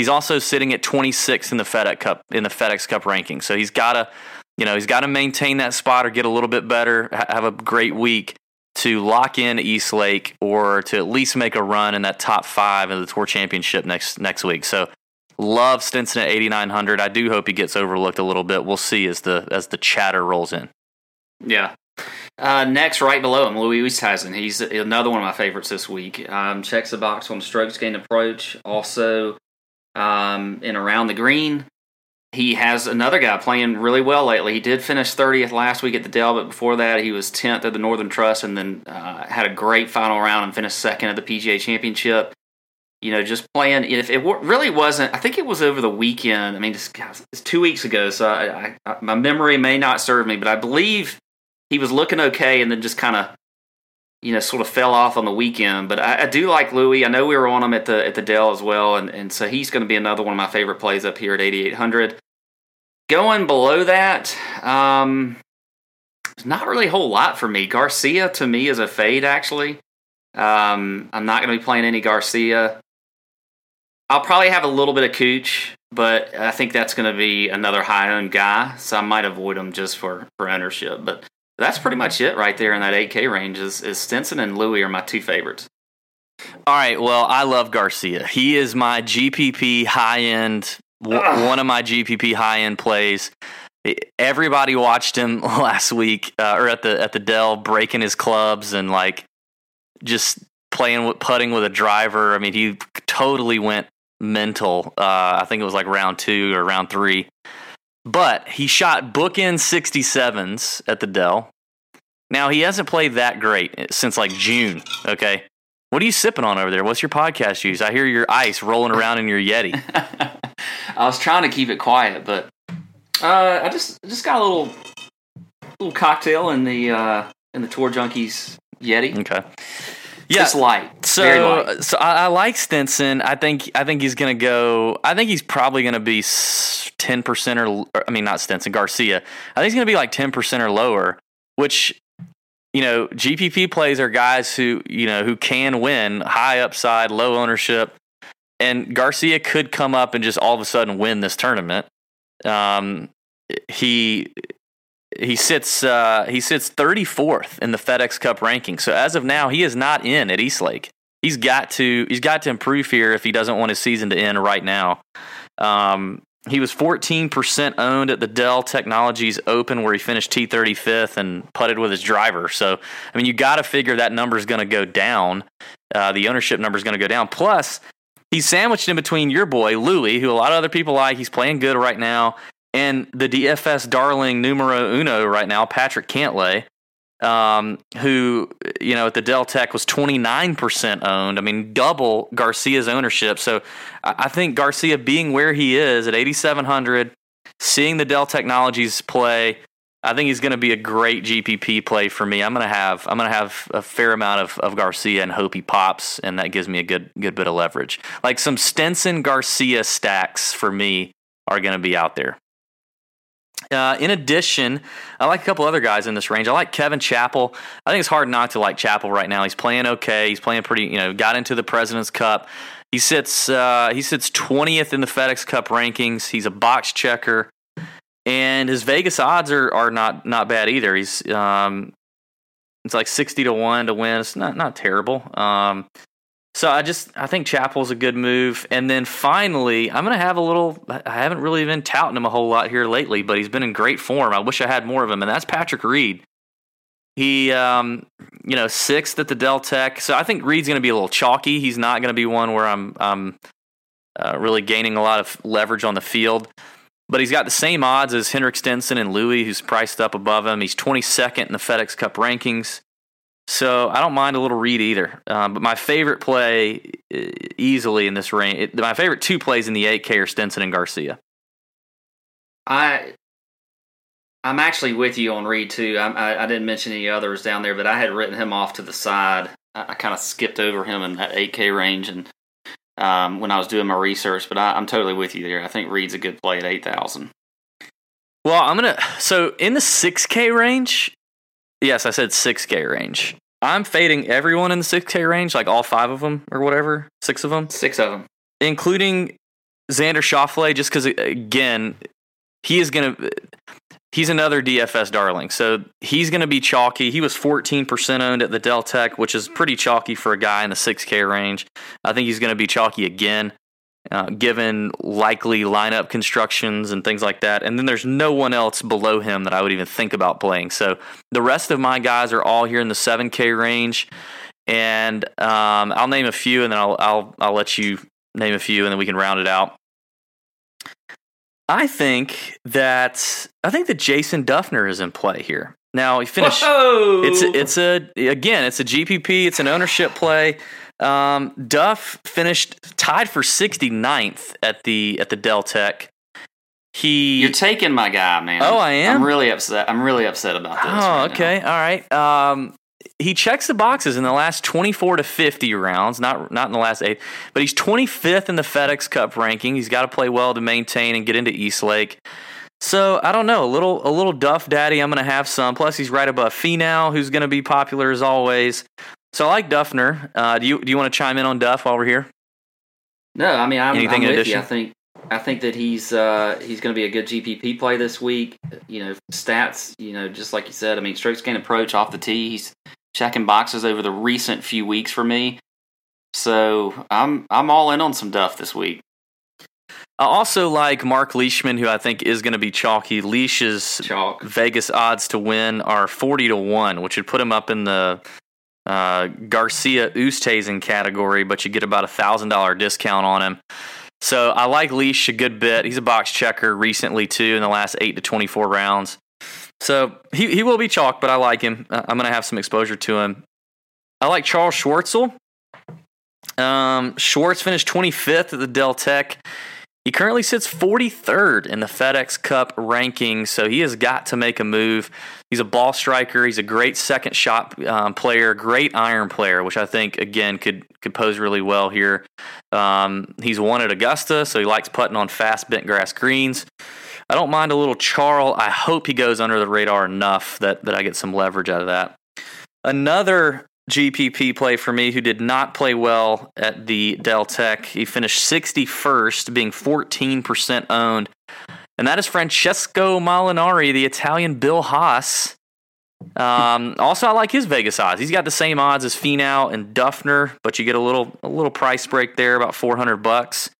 He's also sitting at 26 in the FedEx Cup in the FedEx Cup ranking. So he's got to, you know, he's got to maintain that spot or get a little bit better, have a great week to lock in East Lake or to at least make a run in that top five in the Tour Championship next next week. So love Stenson at 8900. I do hope he gets overlooked a little bit. We'll see as the as the chatter rolls in. Yeah. Uh, next, right below him, Louis Oosthuizen. He's another one of my favorites this week. Um, checks the box on strokes gained approach. Also um, and around the green. He has another guy playing really well lately. He did finish 30th last week at the Dell, but before that, he was 10th at the Northern Trust and then uh, had a great final round and finished second at the PGA Championship. You know, just playing. If it really wasn't, I think it was over the weekend. I mean, it's, two weeks ago, so I, I, my memory may not serve me, but I believe he was looking okay and then just kind of you know, sort of fell off on the weekend. But I, I, do like Louis. I know we were on him at the at the Dell as well, and, and so he's going to be another one of my favorite plays up here at 8,800. Going below that, um, it's not really a whole lot for me. Garcia to me is a fade actually. Um, I'm not going to be playing any Garcia. I'll probably have a little bit of Cooch, but I think that's going to be another high owned guy, so I might avoid him just for for ownership. But that's pretty much it right there in that 8K range. Is, is Stenson and Louis are my two favorites. All right. Well, I love Garcia. He is my GPP high end, one of my GPP high end plays. Everybody watched him last week, uh, or at the at the Dell, breaking his clubs and like just playing with putting with a driver. I mean, he totally went mental. Uh, I think it was like round two or round three. But he shot bookend 67s at the Dell. Now, he hasn't played that great since like June, okay? What are you sipping on over there? What's your podcast use? I hear your ice rolling around in your Yeti. I was trying to keep it quiet, but uh, I just just got a little little cocktail in the uh, in the Tour Junkies Yeti. Okay. Yeah, just light. So, light. so I, I, like Stenson. I think I think he's going to go. I think he's probably going to be ten percent or, I mean, not Stenson Garcia. I think he's going to be like ten percent or lower. Which, you know, GPP plays are guys who you know who can win high upside, low ownership, and Garcia could come up and just all of a sudden win this tournament. Um, he he sits uh, he sits 34th in the FedEx Cup ranking. So as of now, he is not in at East Lake. He's got to he's got to improve here if he doesn't want his season to end right now. Um, he was 14% owned at the Dell Technologies Open, where he finished T35th and putted with his driver. So, I mean, you got to figure that number is going to go down. Uh, the ownership number is going to go down. Plus, he's sandwiched in between your boy Louis, who a lot of other people like. He's playing good right now, and the DFS darling numero uno right now, Patrick Cantlay, um, who, you know, at the Dell Tech was 29% owned. I mean, double Garcia's ownership. So I think Garcia being where he is at 8,700, seeing the Dell Technologies play, I think he's going to be a great GPP play for me. I'm going to have I'm going to have a fair amount of, of Garcia and hope he pops, and that gives me a good good bit of leverage. Like some Stenson Garcia stacks for me are going to be out there. Uh, in addition, I like a couple other guys in this range. I like Kevin Chappell. I think it's hard not to like Chappell right now. He's playing okay. He's playing pretty. You know, got into the President's Cup. He sits uh, he sits twentieth in the FedEx Cup rankings. He's a box checker and his Vegas odds are are not not bad either. He's um, it's like sixty to one to win. It's not not terrible. Um, so I just I think Chappell's a good move. And then finally, I'm gonna have a little. I haven't really been touting him a whole lot here lately, but he's been in great form. I wish I had more of him, and that's Patrick Reed. He, um, you know, sixth at the Dell Tech. So I think Reed's to be a little chalky. He's not to be one where I'm, I'm uh, really gaining a lot of leverage on the field but he's got the same odds as Henrik Stenson and Louis, who's priced up above him. He's 22nd in the FedEx Cup rankings. So I don't mind a little Reed either. Um, but my favorite play easily in this range, it, my favorite two plays in the 8K are Stenson and Garcia. I I'm actually with you on Reed too. I, I, I, didn't mention any others down there, but I had written him off to the side. I, I kind of skipped over him in that 8K range, and um, when I was doing my research, but I, am totally with you there. I think Reed's a good play at 8,000. Well, I'm going to. So in the 6K range, yes, I said 6K range. I'm fading everyone in the 6K range, like all five of them or whatever, six of them. Six of them. Including Xander Schauffele, just because, again, he is going to he's another DFS darling. So he's going to be chalky. He was 14% owned at the Dell Tech, which is pretty chalky for a guy in the 6K range. I think he's going to be chalky again, uh, given likely lineup constructions and things like that. And then there's no one else below him that I would even think about playing. So the rest of my guys are all here in the 7K range. And um, I'll name a few, and then I'll, I'll I'll let you name a few, and then we can round it out. I think that I think that Jason Dufner is in play here. Now he finished. Whoa! It's it's a again it's a GPP. It's an ownership play. Um, Duff finished tied for 69th at the at the Dell Tech. He You're taking my guy, man. Oh, I am. I'm really upset. I'm really upset about this. Oh, right okay. Now. All right. Um, he checks the boxes in the last 24 to 50 rounds, not not in the last eight, but he's 25th in the FedEx Cup ranking. He's got to play well to maintain and get into East Lake. So I don't know, a little a little Duff Daddy. I'm going to have some. Plus, he's right above Finau, who's going to be popular as always. So I like Dufner. Uh, do you do you want to chime in on Duff while we're here? No, I mean I'm, Anything I'm with addition? you. I think I think that he's uh, he's going to be a good GPP play this week. You know, stats. You know, just like you said. I mean, strokes gain approach off the tee. He's checking boxes over the recent few weeks for me. So I'm I'm all in on some Duff this week. I also like Mark Leishman, who I think is going to be chalky. Leish's Chalk. Vegas odds to win are forty to one, which would put him up in the uh, Garcia Oosthuizen category, but you get about a thousand dollar discount on him. So I like Leish a good bit. He's a box checker recently too in the last eight to twenty four rounds. So he, he will be chalk, but I like him. Uh, I'm going to have some exposure to him. I like Charles Schwartzel. Um, Schwartz finished 25th at the Dell Tech. He currently sits 43rd in the FedEx Cup ranking, so he has got to make a move. He's a ball striker. He's a great second shot um, player, great iron player, which I think again could could pose really well here. Um, he's won at Augusta, so he likes putting on fast bent grass greens. I don't mind a little Charl. I hope he goes under the radar enough that, that I get some leverage out of that. Another GPP play for me who did not play well at the Dell Tech. He finished 61st, being 14% owned. And that is Francesco Molinari, the Italian Bill Haas. Um, also, I like his Vegas odds. He's got the same odds as Finau and Dufner, but you get a little a little price break there, about 400 bucks.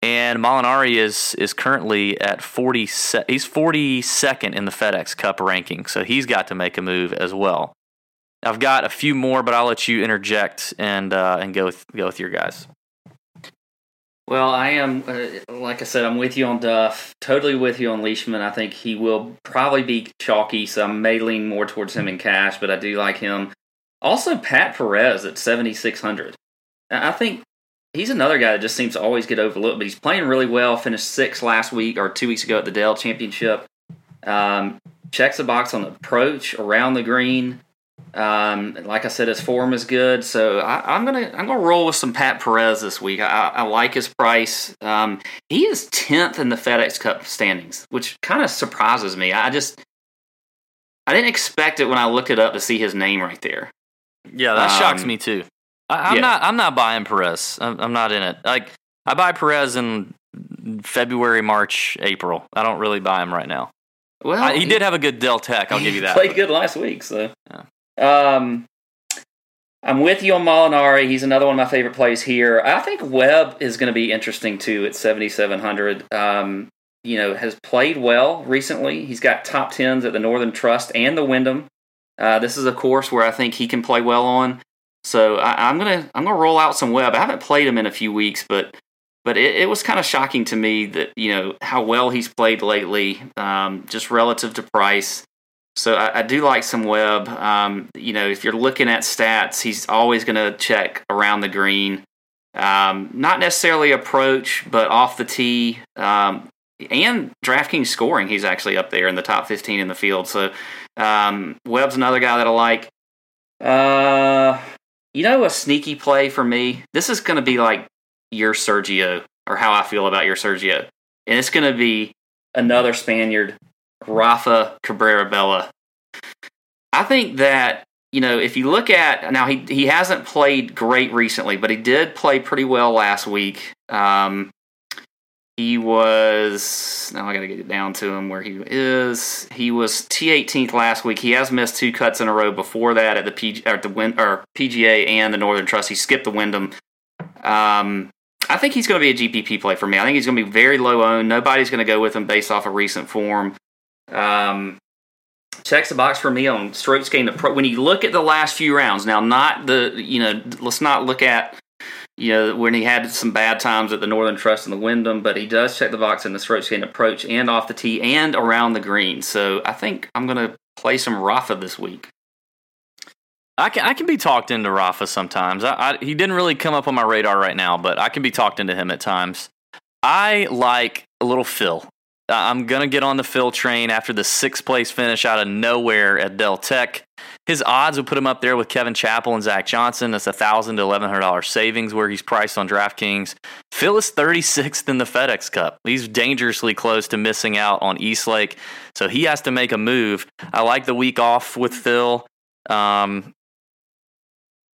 And Molinari is is currently at 40 he's 42nd in the FedEx Cup ranking, so he's got to make a move as well. I've got a few more, but I'll let you interject and uh, and go with go with your guys. Well, I am uh, like I said, I'm with you on Duff. Totally with you on Leishman. I think he will probably be chalky, so I may lean more towards him in cash, but I do like him. Also, Pat Perez at 7600. I think he's another guy that just seems to always get overlooked, but he's playing really well. Finished sixth last week or two weeks ago at the Dell Championship. Um, checks the box on the approach around the green. Um, like I said, his form is good, so I, am gonna I'm gonna roll with some Pat Perez this week. I, I like his price. Um, he is tenth in the FedEx Cup standings, which kind of surprises me. I just I didn't expect it when I looked it up to see his name right there. Yeah, that um, shocks me too. I, am yeah. not I'm not buying Perez. I'm, I'm not in it. Like I buy Perez in February, March, April. I don't really buy him right now. Well, I, he, he, did have a good Dell Tech. I'll give you that. Played good last week, so. Yeah. Um, I'm with you on Molinari. He's another one of my favorite plays here. I think Webb is going to be interesting too at 7,700. Um, you know, has played well recently. He's got top tens at the Northern Trust and the Wyndham. Uh, this is a course where I think he can play well on. So I, am gonna I'm gonna roll out some Webb. I haven't played him in a few weeks, but but it, it was kind of shocking to me that you know how well he's played lately, um, just relative to price. So I, I do like some Webb. Um, you know, if you're looking at stats, he's always going to check around the green. Um, not necessarily approach, but off the tee. Um, and DraftKings scoring, he's actually up there in the top 15 in the field. So um, Webb's another guy that I like. Uh, you know, a sneaky play for me. This is going to be like your Sergio, or how I feel about your Sergio, and it's going to be another Spaniard Rafa Cabrera Bello. I think that you know if you look at now he he hasn't played great recently, but he did play pretty well last week. Um, he was now I got to get down to him where he is. He was T18th last week. He has missed two cuts in a row before that at the or the Win, or PGA and the Northern Trust. He skipped the Wyndham. Um, I think he's going to be a GPP play for me. I think he's going to be very low owned. Nobody's going to go with him based off of recent form. Um, checks the box for me on strokes gained. When you look at the last few rounds, now not the you know let's not look at you know when he had some bad times at the Northern Trust and the Wyndham, but he does check the box in the strokes gained approach and off the tee and around the green. So I think I'm going to play some Rafa this week. I can I can be talked into Rafa sometimes. I, I, he didn't really come up on my radar right now, but I can be talked into him at times. I like a little Phil. I'm gonna get on the Phil train after the sixth place finish out of nowhere at Dell Tech. His odds would put him up there with Kevin Chappell and Zach Johnson. That's a thousand to eleven hundred dollars savings where he's priced on DraftKings. Phil is 36th in the FedEx Cup. He's dangerously close to missing out on East Lake, so he has to make a move. I like the week off with Phil. Um,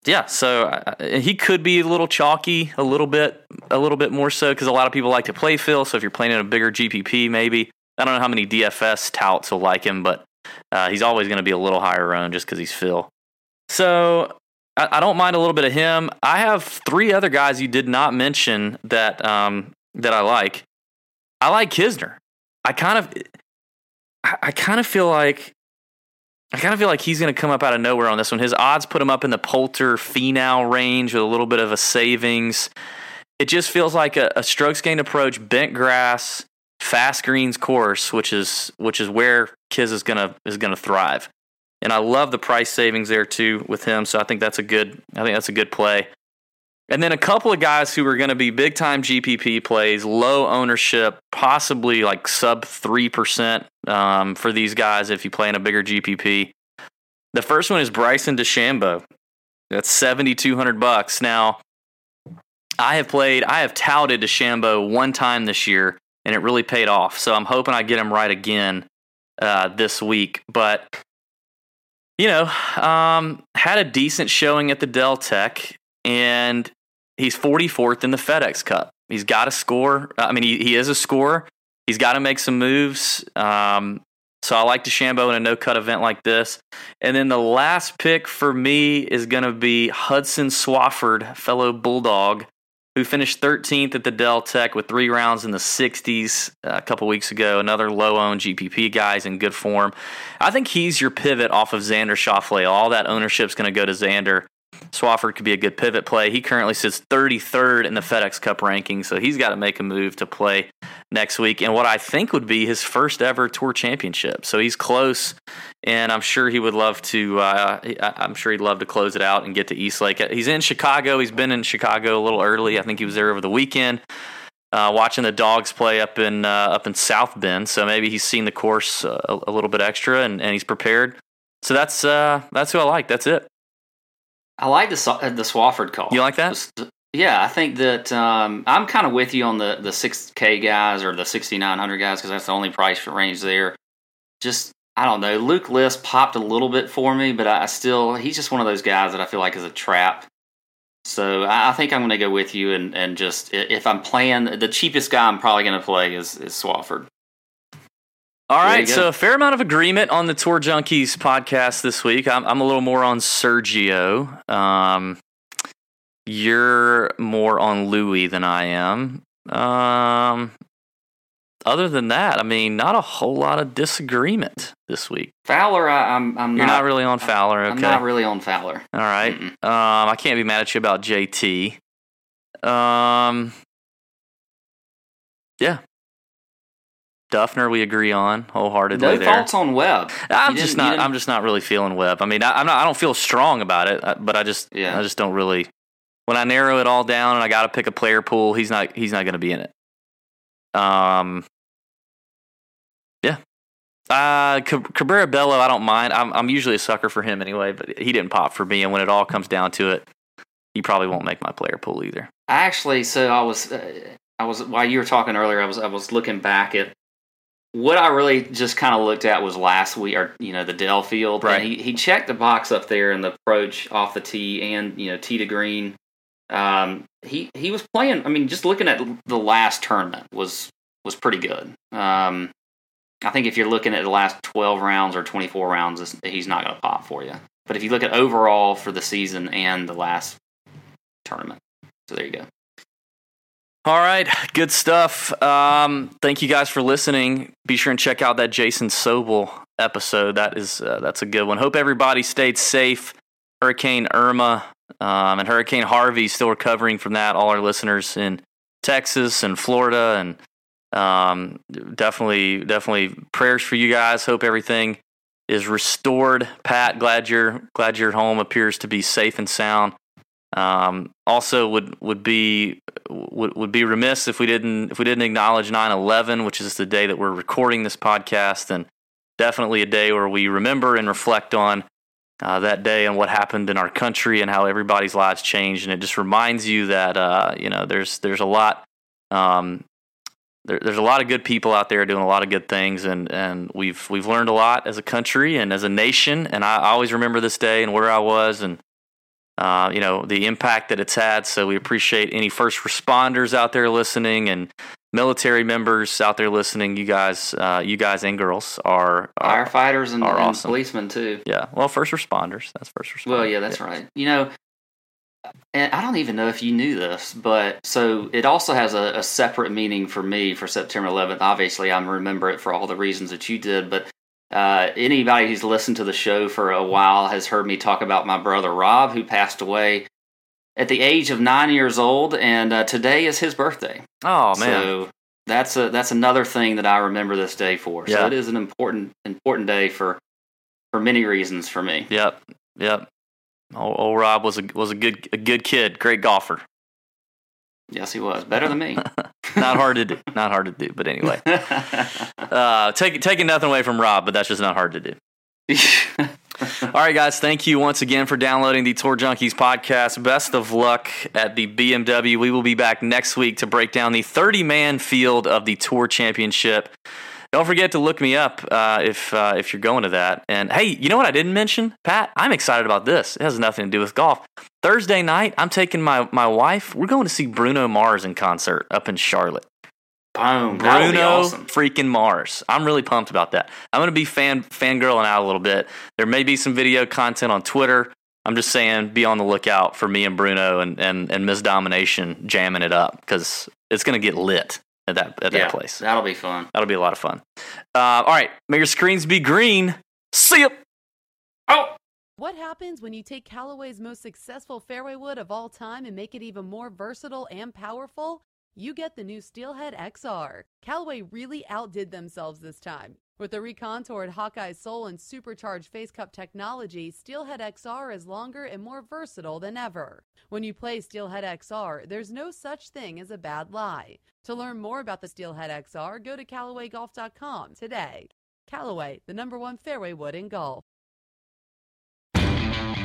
yeah, so uh, he could be a little chalky, a little bit, a little bit more so because a lot of people like to play Phil. So if you're playing in a bigger GPP, maybe I don't know how many DFS touts will like him, but uh, he's always going to be a little higher owned just because he's Phil. So I, I, don't mind a little bit of him. I have three other guys you did not mention that um, that I like. I like Kisner. I kind of, I, I kind of feel like I kind of feel like he's going to come up out of nowhere on this one. His odds put him up in the Poulter Finau range with a little bit of a savings. It just feels like a, a strokes gained approach, bent grass, fast greens course, which is which is where Kiz is gonna is gonna thrive. And I love the price savings there too with him. So I think that's a good I think that's a good play. And then a couple of guys who are going to be big time GPP plays, low ownership, possibly like sub 3% um, for these guys if you play in a bigger GPP. The first one is Bryson DeChambeau. That's 7200 bucks. Now, I have played, I have touted DeChambeau one time this year, and it really paid off. So I'm hoping I get him right again uh, this week. But you know, um, had a decent showing at the Dell Tech, and he's 44th in the FedEx Cup. He's got to score. I mean, he, he is a scorer. He's got to make some moves. Um, so I like DeChambeau in a no cut event like this. And then the last pick for me is going to be Hudson Swafford, fellow Bulldog, who finished 13th at the Dell Tech with three rounds in the 60s uh, a couple weeks ago. Another low owned GPP guys in good form. I think he's your pivot off of Xander Schauffele. All that ownership's going to go to Xander. Swafford could be a good pivot play. He currently sits 33rd in the FedEx Cup ranking, so he's got to make a move to play next week and what I think would be his first ever Tour Championship. So he's close, and I'm sure he would love to. Uh, I'm sure he'd love to close it out and get to East Lake. He's in Chicago. He's been in Chicago a little early. I think he was there over the weekend. uh, watching the dogs play up in uh, up in South Bend. So maybe he's seen the course uh, a, a, little bit extra and, and he's prepared. So that's uh, that's who I like. That's it. I like the the Swafford call. You like that? Yeah, I think that um, I'm kind of with you on the the six K guys or the sixty nine hundred guys because that's the only price range there. Just I don't know. Luke List popped a little bit for me, but I still he's just one of those guys that I feel like is a trap. So I think I'm going to go with you and, and just if I'm playing the cheapest guy, I'm probably going to play is is Swafford. All right, so a fair amount of agreement on the Tour Junkies podcast this week. I'm, I'm a little more on Sergio. Um, you're more on Louis than I am. Um, other than that, I mean, not a whole lot of disagreement this week. Fowler, I, am I'm, I'm You're not, not really on Fowler. Okay, I'm not really on Fowler. All right. Um, I can't be mad at you about JT. Um, yeah, Dufner, we agree on wholeheartedly. No there. faults on Webb. I'm just not. I'm just not really feeling Webb. I mean, I, am not. I don't feel strong about it, uh, but I just. Yeah. I just don't really. When I narrow it all down and I got to pick a player pool, he's not. He's not going to be in it. Um. Yeah. Uh, Cabrera Bello, I don't mind. I'm I'm usually a sucker for him anyway, but he didn't pop for me. And when it all comes down to it, he probably won't make my player pool either. Actually, so I was. Uh, I was while you were talking earlier, I was I was looking back at what I really just kind of looked at was last week, or you know, the Dell Field. Right. he he checked the box up there in the approach off the tee and you know tee to green. Um, he he was playing. I mean, just looking at the last tournament was was pretty good. Um, I think if you're looking at the last 12 rounds or 24 rounds, he's not going to pop for you. But if you look at overall for the season and the last tournament, so there you go. All right, good stuff. Um, thank you guys for listening. Be sure and check out that Jason Sobel episode. That is uh, that's a good one. Hope everybody stayed safe. Hurricane Irma um, and Hurricane Harvey still recovering from that. All our listeners in Texas and Florida and um, definitely definitely prayers for you guys. Hope everything is restored. Pat, glad your glad your home appears to be safe and sound. Um, also, would would be would, would be remiss if we didn't if we didn't acknowledge 9/11, which is the day that we're recording this podcast, and definitely a day where we remember and reflect on uh, that day and what happened in our country and how everybody's lives changed. And it just reminds you that uh, you know there's there's a lot um, there, there's a lot of good people out there doing a lot of good things, and, and we've we've learned a lot as a country and as a nation. And I always remember this day and where I was and uh, you know, the impact that it's had. So we appreciate any first responders out there listening and military members out there listening. You guys, uh, you guys and girls are, are firefighters and, are and awesome. policemen too. Yeah, well, first responders. That's first responders. Well, yeah, that's yeah. right. You know, and I don't even know if you knew this, but so it also has a, a, separate meaning for me for September 11th. Obviously, I remember it for all the reasons that you did, but uh, anybody who's listened to the show for a while has heard me talk about my brother Rob, who passed away at the age of nine years old, and uh, today is his birthday. Oh man! So that's a that's another thing that I remember this day for. So yeah. it is an important important day for for many reasons for me. Yep, yep. Old, old Rob was a was a good a good kid, great golfer. Yes, he was better than me. not hard to do. Not hard to do. But anyway, uh, take, taking nothing away from Rob, but that's just not hard to do. All right, guys. Thank you once again for downloading the Tour Junkies podcast. Best of luck at the BMW. We will be back next week to break down the 30 man field of the Tour Championship. Don't forget to look me up uh, if uh, if you're going to that. And hey, you know what I didn't mention, Pat? I'm excited about this. It has nothing to do with golf. Thursday night, I'm taking my my wife. We're going to see Bruno Mars in concert up in Charlotte. Boom, Bruno awesome. freaking Mars. I'm really pumped about that. I'm going to be fan fangirling out a little bit. There may be some video content on Twitter. I'm just saying, be on the lookout for me and Bruno and and, and Miss Domination jamming it up because it's going to get lit at that at yeah, that place. That'll be fun. That'll be a lot of fun. Uh, all right, may your screens be green. See ya. Oh. What happens when you take Callaway's most successful fairway wood of all time and make it even more versatile and powerful? You get the new Steelhead XR. Callaway really outdid themselves this time. With the recontoured Hawkeye Sole and supercharged face cup technology, Steelhead XR is longer and more versatile than ever. When you play Steelhead XR, there's no such thing as a bad lie. To learn more about the Steelhead XR, go to CallawayGolf.com today. Callaway, the number one fairway wood in golf.